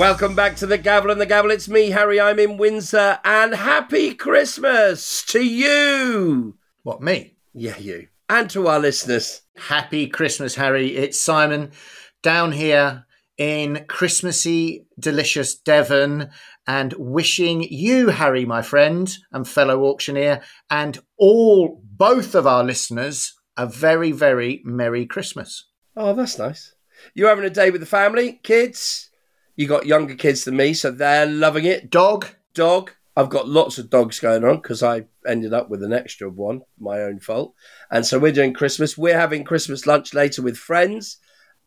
Welcome back to the Gavel and the Gavel. It's me, Harry. I'm in Windsor, and happy Christmas to you. What, me? Yeah, you. And to our listeners. Happy Christmas, Harry. It's Simon down here in Christmassy, delicious Devon, and wishing you, Harry, my friend and fellow auctioneer, and all both of our listeners a very, very Merry Christmas. Oh, that's nice. You're having a day with the family, kids. You got younger kids than me, so they're loving it. Dog, Dog. I've got lots of dogs going on because I ended up with an extra one, my own fault. And so we're doing Christmas. We're having Christmas lunch later with friends.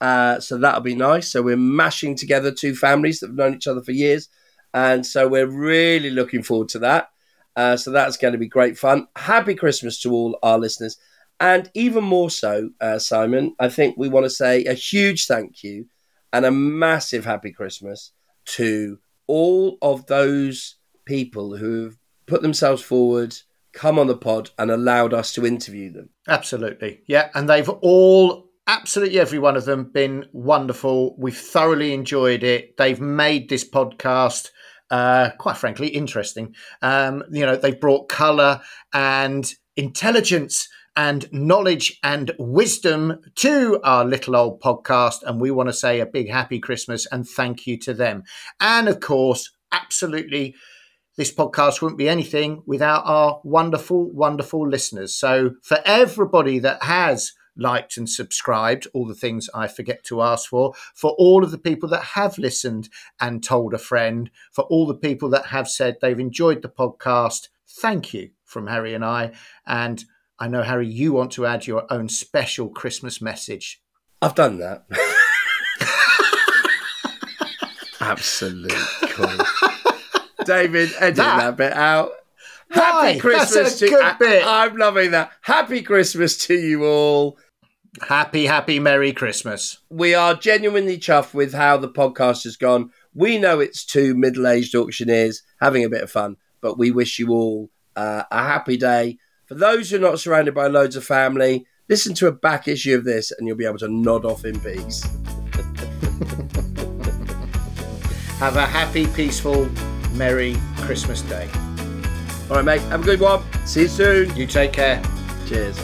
Uh, so that'll be nice. So we're mashing together two families that have known each other for years. And so we're really looking forward to that. Uh, so that's going to be great fun. Happy Christmas to all our listeners. And even more so, uh, Simon, I think we want to say a huge thank you and a massive happy Christmas to all of those people who've put themselves forward, come on the pod, and allowed us to interview them. Absolutely. Yeah. And they've all, absolutely every one of them, been wonderful. We've thoroughly enjoyed it. They've made this podcast. Uh, quite frankly, interesting. Um, you know, they've brought colour and intelligence and knowledge and wisdom to our little old podcast. And we want to say a big happy Christmas and thank you to them. And of course, absolutely, this podcast wouldn't be anything without our wonderful, wonderful listeners. So for everybody that has liked and subscribed, all the things I forget to ask for, for all of the people that have listened and told a friend, for all the people that have said they've enjoyed the podcast, thank you from Harry and I. And I know, Harry, you want to add your own special Christmas message. I've done that. Absolute cool. David, edit that, That- bit out. Why? Happy Christmas That's a to good bit. I, am loving that. Happy Christmas to you all. Happy, happy, Merry Christmas. We are genuinely chuffed with how the podcast has gone. We know it's two middle-aged auctioneers having a bit of fun, but we wish you all uh, a happy day. For those who are not surrounded by loads of family, listen to a back issue of this, and you'll be able to nod off in peace. Have a happy, peaceful, Merry Christmas Day. All right, mate. Have a good one. See you soon. You take care. Cheers.